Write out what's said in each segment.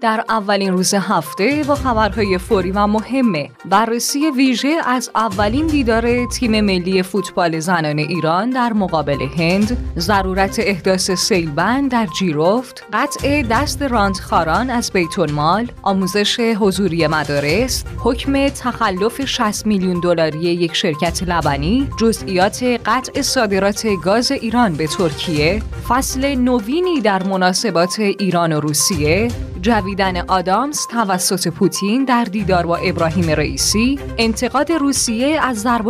در اولین روز هفته با خبرهای فوری و مهمه. بررسی ویژه از اولین دیدار تیم ملی فوتبال زنان ایران در مقابل هند ضرورت احداث سیلبند در جیروفت قطع دست خاران از بیت المال آموزش حضوری مدارس حکم تخلف 60 میلیون دلاری یک شرکت لبنی جزئیات قطع صادرات گاز ایران به ترکیه فصل نوینی در مناسبات ایران و روسیه جویدن آدامز توسط پوتین در دیدار با ابراهیم رئیسی انتقاد روسیه از ضرب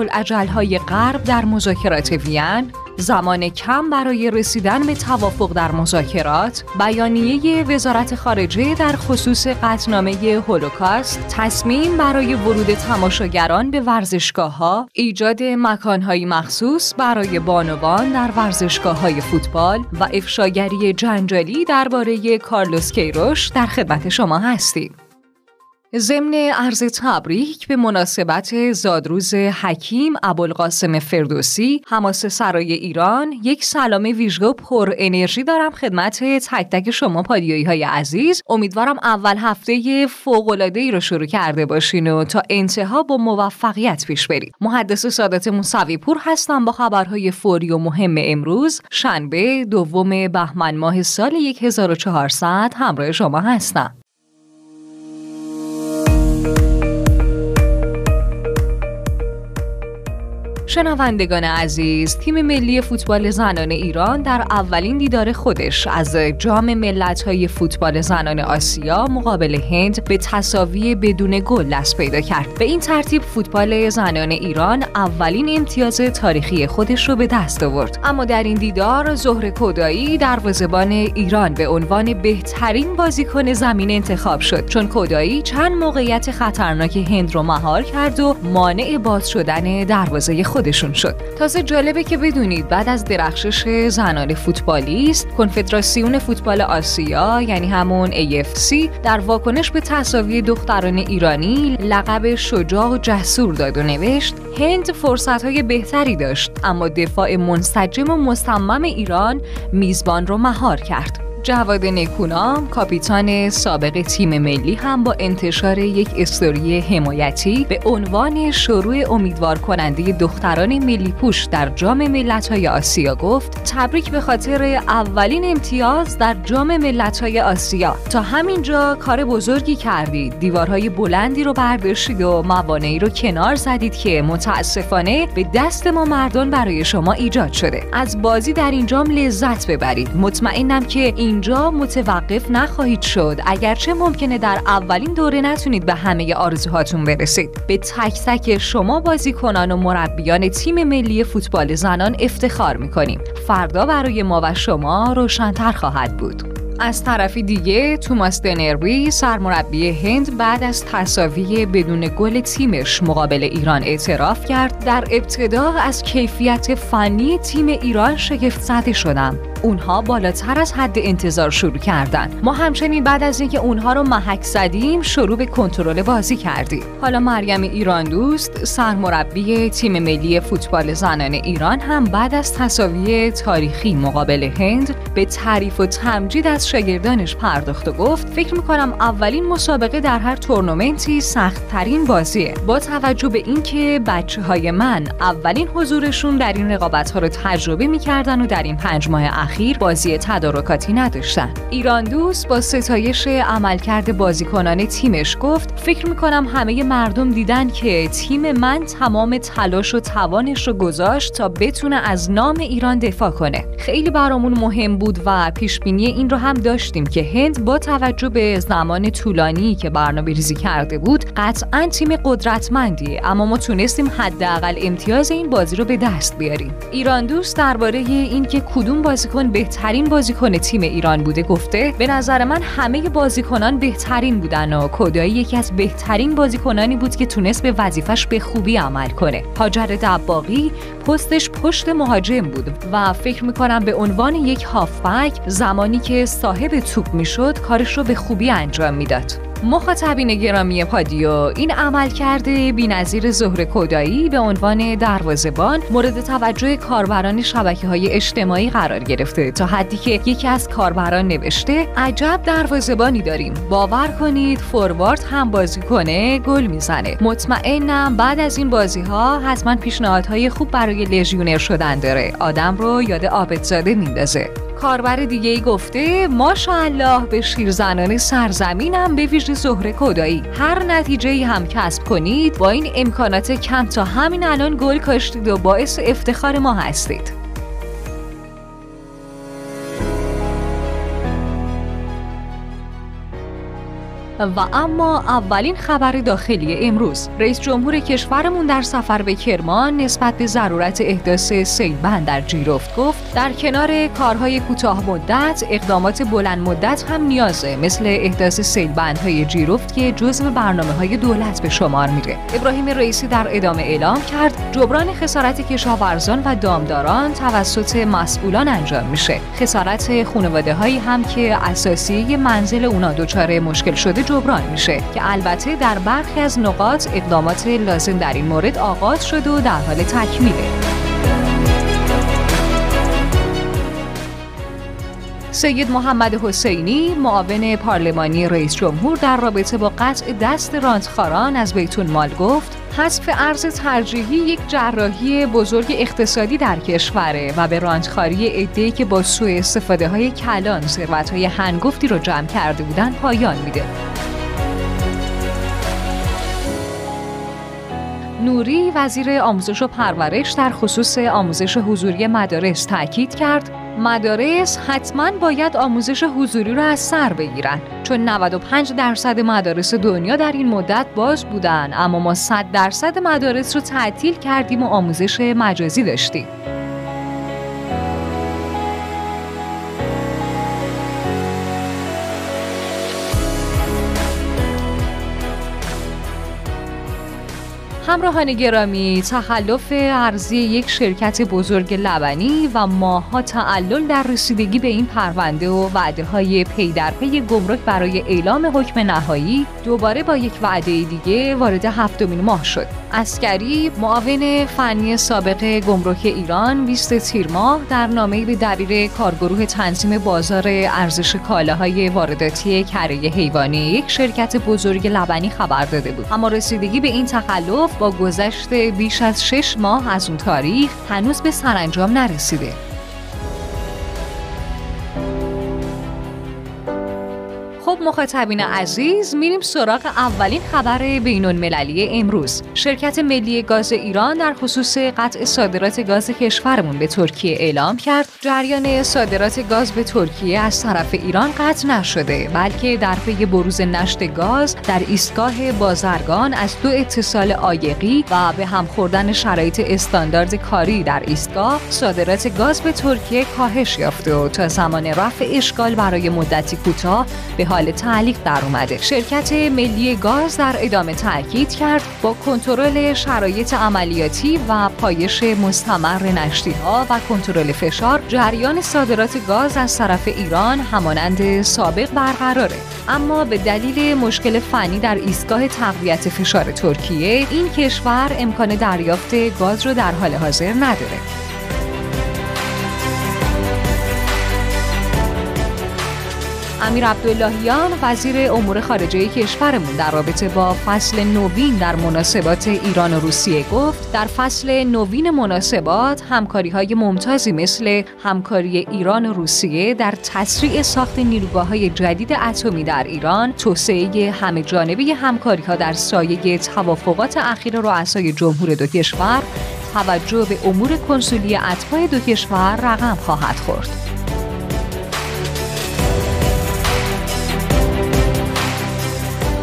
های غرب در مذاکرات وین زمان کم برای رسیدن به توافق در مذاکرات بیانیه وزارت خارجه در خصوص قطنامه هولوکاست تصمیم برای ورود تماشاگران به ورزشگاه ها ایجاد مکانهایی مخصوص برای بانوان در ورزشگاه های فوتبال و افشاگری جنجالی درباره کارلوس کیروش در خدمت شما هستیم. ضمن عرض تبریک به مناسبت زادروز حکیم ابوالقاسم فردوسی حماس سرای ایران یک سلام ویژه و پر انرژی دارم خدمت تک تک شما پادیایی های عزیز. امیدوارم اول هفته فوق العاده ای رو شروع کرده باشین و تا انتها با موفقیت پیش برید. محدث سادات موسوی پور هستم با خبرهای فوری و مهم امروز. شنبه دوم بهمن ماه سال 1400 همراه شما هستم. شنوندگان عزیز تیم ملی فوتبال زنان ایران در اولین دیدار خودش از جام ملت‌های فوتبال زنان آسیا مقابل هند به تساوی بدون گل دست پیدا کرد. به این ترتیب فوتبال زنان ایران اولین امتیاز تاریخی خودش رو به دست آورد. اما در این دیدار ظهر کودایی دروازه‌بان ایران به عنوان بهترین بازیکن زمین انتخاب شد. چون کودایی چند موقعیت خطرناک هند رو مهار کرد و مانع باز شدن دروازه خود خودشون شد. تازه جالبه که بدونید بعد از درخشش زنان فوتبالیست کنفدراسیون فوتبال آسیا یعنی همون AFC در واکنش به تصاوی دختران ایرانی لقب شجاع و جسور داد و نوشت هند فرصت های بهتری داشت اما دفاع منسجم و مصمم ایران میزبان رو مهار کرد. جواد نکونام کاپیتان سابق تیم ملی هم با انتشار یک استوری حمایتی به عنوان شروع امیدوار کننده دختران ملی پوش در جام ملت‌های آسیا گفت تبریک به خاطر اولین امتیاز در جام ملت‌های آسیا. تا همینجا کار بزرگی کردید. دیوارهای بلندی رو برداشتید و موانعی رو کنار زدید که متاسفانه به دست ما مردان برای شما ایجاد شده. از بازی در این جام لذت ببرید. مطمئنم که این اینجا متوقف نخواهید شد. اگرچه ممکنه در اولین دوره نتونید به همه آرزوهاتون برسید. به تک تک شما بازیکنان و مربیان تیم ملی فوتبال زنان افتخار می‌کنیم. فردا برای ما و شما روشنتر خواهد بود. از طرفی دیگه توماس دنروی سرمربی هند بعد از تصاوی بدون گل تیمش مقابل ایران اعتراف کرد. در ابتدا از کیفیت فنی تیم ایران شگفت زده شدم. اونها بالاتر از حد انتظار شروع کردن. ما همچنین بعد از اینکه اونها رو محک زدیم شروع به کنترل بازی کردیم. حالا مریم ایران دوست سرمربی تیم ملی فوتبال زنان ایران هم بعد از تصاوی تاریخی مقابل هند به تعریف و تمجید از شاگردانش پرداخت و گفت فکر می‌کنم اولین مسابقه در هر تورنمنتی سخت ترین بازیه. با توجه به اینکه بچه های من اولین حضورشون در این رقابت ها رو تجربه می‌کردن و در این پنج ماه بازی تدارکاتی نداشتن. ایران دوست با ستایش عملکرد بازیکنان تیمش گفت فکر می‌کنم همه مردم دیدن که تیم من تمام تلاش و توانش رو گذاشت تا بتونه از نام ایران دفاع کنه. خیلی برامون مهم بود و پیش بینی این رو هم داشتیم که هند با توجه به زمان طولانی که برنامه ریزی کرده بود قطعا تیم قدرتمندیه اما ما تونستیم حداقل امتیاز این بازی رو به دست بیاریم. ایران دوست درباره اینکه کدوم بازیکن بهترین بازیکن تیم ایران بوده گفته به نظر من همه بازیکنان بهترین بودن و کودایی یکی از بهترین بازیکنانی بود که تونست به وظیفش به خوبی عمل کنه. هاجر دباقی پستش پشت مهاجم بود و فکر می‌کنم به عنوان یک هافبک زمانی که صاحب توپ می‌شد کارش رو به خوبی انجام می‌داد. مخاطبین گرامی پادیو این عمل کرده بینظیر زهر کودایی به عنوان دروازبان مورد توجه کاربران شبکه های اجتماعی قرار گرفته تا حدی که یکی از کاربران نوشته عجب دروازبانی داریم. باور کنید فوروارد هم بازی کنه گل می‌زنه. مطمئنم بعد از این بازی ها حتما پیشنهادهای خوب برای لژیونر شدن داره. آدم رو یاد آبدزاده میندازه. کاربر دیگه ای گفته ماشاءالله به شیرزنان سرزمینم به ویژه زهره کدایی هر نتیجه ای هم کسب کنید با این امکانات کم تا همین الان گل کاشتید و باعث افتخار ما هستید. و اما اولین خبر داخلی امروز. رئیس جمهور کشورمون در سفر به کرمان نسبت به ضرورت احداث سیلبند در جیرفت گفت. در کنار کارهای کوتاه مدت اقدامات بلند مدت هم نیازه مثل احداث سیلبندهای جیرفت که جزو برنامه های دولت به شمار میره. ابراهیم رئیسی در ادامه اعلام کرد جبران خسارت کشاورزان و دامداران توسط مسئولان انجام میشه. خسارت خانواده هایی هم که اساسی منزل اونا دچار مشکل شده جبران میشه که البته در برخی از نقاط اقدامات لازم در این مورد آغاز شده و در حال تکمیله. سید محمد حسینی معاون پارلمانی رئیس جمهور در رابطه با قطع دست رانتخاران از بیتون مال گفت حذف ارز ترجیحی یک جراحی بزرگ اقتصادی در کشوره و به رانتخاری عده‌ای که با سوء استفاده های کلان ثروت های هنگفتی رو جمع کرده بودن پایان میده. نوری وزیر آموزش و پرورش در خصوص آموزش حضوری مدارس تاکید کرد مدارس حتما باید آموزش حضوری رو از سر بگیرن چون 95 درصد مدارس دنیا در این مدت باز بودن اما ما 100 درصد مدارس رو تعطیل کردیم و آموزش مجازی داشتیم. همراهان گرامی تخلف ارزی یک شرکت بزرگ لبنی و ماه‌ها تعلل در رسیدگی به این پرونده و وعده های پی در پی گمرک برای اعلام حکم نهایی دوباره با یک وعده دیگه وارد هفتمین ماه شد. عسکری معاون فنی سابق گمرک ایران 20 تیر ماه در نامه‌ای به دبیر کارگروه تنظیم بازار ارزش کالاهای وارداتی کره حیوانی یک شرکت بزرگ لبنی خبر داده بود. اما رسیدگی به این تخلف با گذشت بیش از شش ماه از اون تاریخ هنوز به سرانجام نرسیده. مخاطبین عزیز میریم سراغ اولین خبر بین المللی امروز. شرکت ملی گاز ایران در خصوص قطع صادرات گاز کشورمون به ترکیه اعلام کرد. جریان صادرات گاز به ترکیه از طرف ایران قطع نشده بلکه در پی بروز نشت گاز در ایستگاه بازرگان از دو اتصال آیقی و به هم خوردن شرایط استاندارد کاری در ایستگاه صادرات گاز به ترکیه کاهش یافته و تا زمان رفع اشکال برای مدتی کوتاه به حال تعلیق در اومده. شرکت ملی گاز در ادامه تاکید کرد با کنترل شرایط عملیاتی و پایش مستمر نشتی ها و کنترل فشار جریان صادرات گاز از طرف ایران همانند سابق برقراره. اما به دلیل مشکل فنی در ایستگاه تقویت فشار ترکیه این کشور امکان دریافت گاز رو در حال حاضر نداره. امیر عبداللهیان وزیر امور خارجه کشورمون در رابطه با فصل نوین در مناسبات ایران و روسیه گفت در فصل نوین مناسبات همکاری های ممتازی مثل همکاری ایران و روسیه در تسریع ساخت نیروگاه های جدید اتمی در ایران توسعه همه جانبه همکاری ها در سایه توافقات اخیر رؤسای جمهور دو کشور توجه به امور کنسولی اتباع دو کشور رقم خواهد خورد.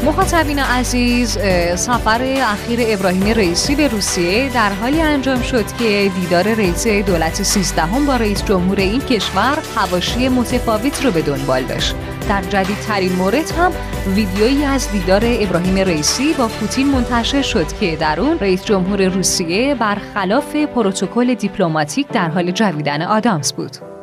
مخاطبین عزیز سفر اخیر ابراهیم رئیسی به روسیه در حالی انجام شد که دیدار رئیس دولت سیزدهم با رئیس جمهور این کشور حواشی متفاوت رو به دنبال داشت. در جدیدترین مورد هم ویدیویی از دیدار ابراهیم رئیسی با پوتین منتشر شد که در اون رئیس جمهور روسیه برخلاف پروتکل دیپلماتیک در حال جویدن آدامس بود.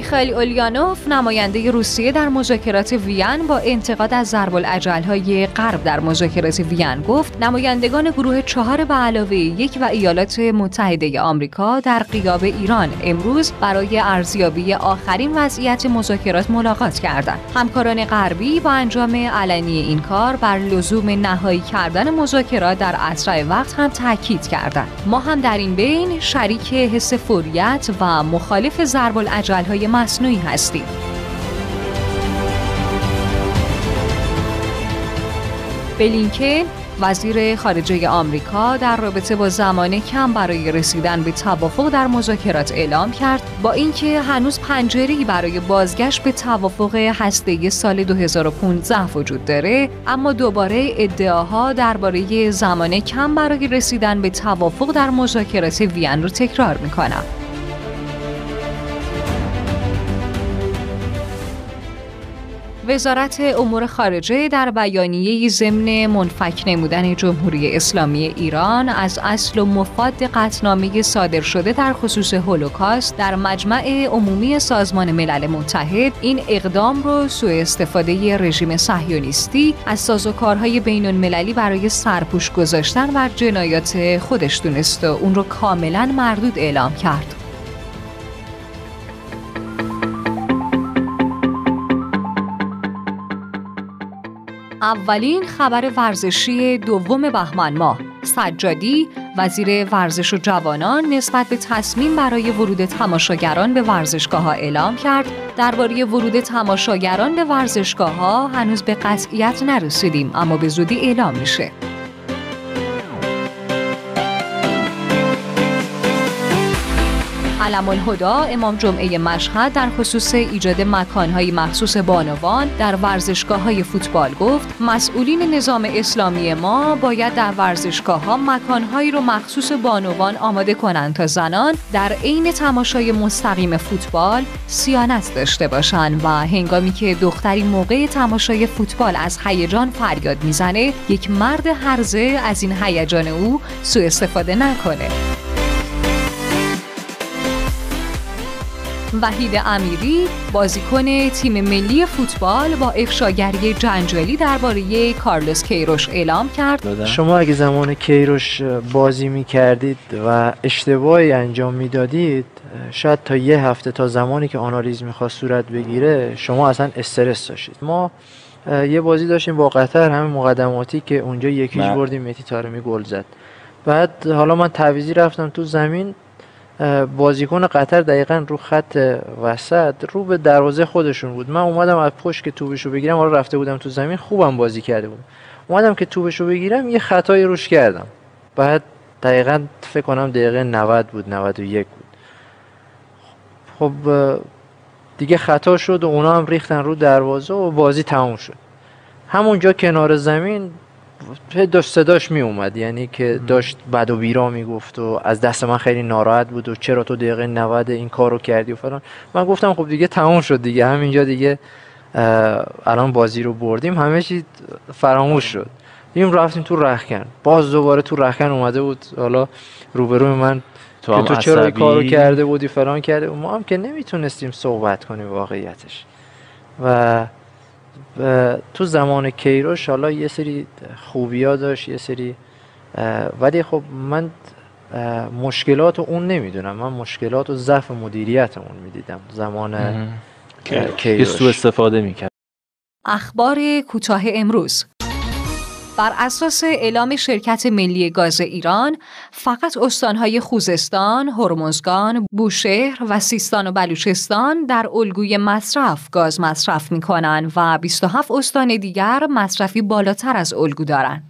میخائیل اولیانوف نماینده روسیه در مذاکرات وین با انتقاد از ضرب های غرب در مذاکرات وین گفت نمایندگان گروه چهار به علاوه یک و ایالات متحده آمریکا در قیاب ایران امروز برای ارزیابی آخرین وضعیت مذاکرات ملاقات کردند. همکاران غربی با انجام علنی این کار بر لزوم نهایی کردن مذاکرات در اسرع وقت هم تاکید کردند. ما هم در این بین شریک حس فوریت و مخالف ضرب های مصنوعی هستیم. بلینکن وزیر خارجه آمریکا در رابطه با زمان کم برای رسیدن به توافق در مذاکرات اعلام کرد با اینکه هنوز پنجره‌ای برای بازگشت به توافق هسته‌ای سال 2015 وجود داره اما دوباره ادعاها درباره زمان کم برای رسیدن به توافق در مذاکرات وین رو تکرار می‌کنم وزارت امور خارجه در بیانیه ضمن منفک نمودن جمهوری اسلامی ایران از اصل و مفاد قطنامه صادر شده در خصوص هولوکاست در مجمع عمومی سازمان ملل متحد این اقدام رو سوء استفاده رژیم صهیونیستی از سازوکارهای بین المللی برای سرپوش گذاشتن بر جنایات خودش دونست و اون رو کاملا مردود اعلام کرد. اولین خبر ورزشی دوم بهمن ماه. سجادی وزیر ورزش و جوانان نسبت به تصمیم برای ورود تماشاگران به ورزشگاه ها اعلام کرد. درباره ورود تماشاگران به ورزشگاه ها هنوز به قطعیت نرسیدیم اما به زودی اعلام میشه. علم الهدا امام جمعه مشهد در خصوص ایجاد مکانهای مخصوص بانوان در ورزشگاه های فوتبال گفت مسئولین نظام اسلامی ما باید در ورزشگاه ها مکانهایی رو مخصوص بانوان آماده کنند تا زنان در عین تماشای مستقیم فوتبال سیانت داشته باشند و هنگامی که دختری موقع تماشای فوتبال از هیجان فریاد می‌زنه یک مرد هرزه از این هیجان او سوء استفاده نکنه. وحید امیری بازیکن تیم ملی فوتبال با افشاگری جنجالی درباره کارلوس کیروش اعلام کرد. شما اگه زمان کیروش بازی می کردید و اشتباهی انجام می‌دادید شاید تا یه هفته تا زمانی که آنالیز می‌خواست صورت بگیره شما اصلا استرس داشتید. ما یه بازی داشتیم با قطر همین مقدماتی که اونجا یکیش بله. بردیم متی تارمی گل زد. بعد حالا من تعویزی رفتم تو زمین بازیکن قطر دقیقا رو خط وسط رو به دروازه خودشون بود. من اومدم از پشت که توبشو بگیرم حالا رفته بودم تو زمین خوبم بازی کرده بودم. اومدم که توبشو بگیرم یه خطای روش کردم. بعد دقیقا فکر کنم دقیقه 90 بود 91 بود. خب دیگه خطا شد و اونا هم ریختن رو دروازه و بازی تموم شد. همونجا کنار زمین داشت صداش می اومد یعنی که داشت بد و بیرا می‌گفت و از دست من خیلی ناراحت بود و چرا تو دقیقه 90 این کارو کردی و فلان. من گفتم خب دیگه تمام شد دیگه. همینجا دیگه الان بازی رو بردیم. همه چی فراموش شد. این رفتیم تو رخکن. باز دوباره تو رخکن اومده بود. حالا روبروی من تو, تو چرا این کارو کرده بودی فلان کرده ما هم که نمی‌تونستیم صحبت کنیم واقعیتش. و تو زمان کیروش حالا یه سری خوبی ها داشت یه سری ولی خب من مشکلات اون نمی‌دونم. من مشکلات و ضعف مدیریت اون می‌دیدم زمان کیروش. سو استفاده می‌کرد. اخبار کوتاه امروز. بر اساس اعلام شرکت ملی گاز ایران فقط استانهای خوزستان، هرمزگان، بوشهر و سیستان و بلوچستان در الگوی مصرف گاز مصرف می کنند و 27 استان دیگر مصرفی بالاتر از الگو دارند.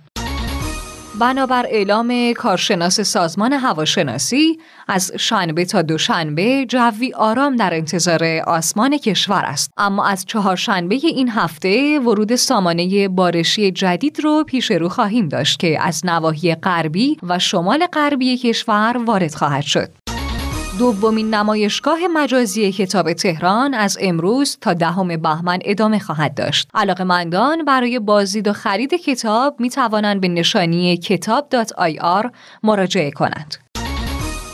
بنابر اعلام کارشناس سازمان هواشناسی از شنبه تا دوشنبه جوی آرام در انتظار آسمان کشور است. اما از چهارشنبه این هفته ورود سامانه بارشی جدید رو پیش رو خواهیم داشت که از نواحی غربی و شمال غربی کشور وارد خواهد شد. دومین نمایشگاه مجازی کتاب تهران از امروز تا دهم بهمن ادامه خواهد داشت. علاقمندان برای بازدید و خرید کتاب می توانند به نشانی کتاب.ir مراجعه کنند.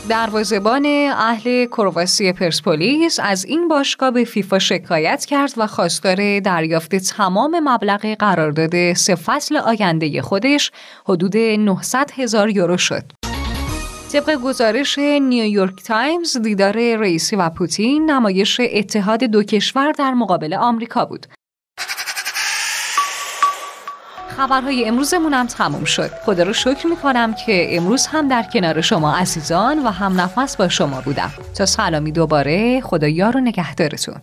دروازبان اهل کرواسی پرسپولیس از این باشگاه به فیفا شکایت کرد و خواستار دریافت تمام مبلغ قرارداد سه فصل آینده خودش حدود 900 هزار یورو شد. طبق گزارش نیویورک تایمز دیدار رئیسی و پوتین نمایش اتحاد دو کشور در مقابل آمریکا بود. خبرهای امروزمون هم تموم شد. خدا رو شکر می‌کنم که امروز هم در کنار شما عزیزان و هم نفس با شما بودم. تا سلامی دوباره خدا یار و نگهدارتون.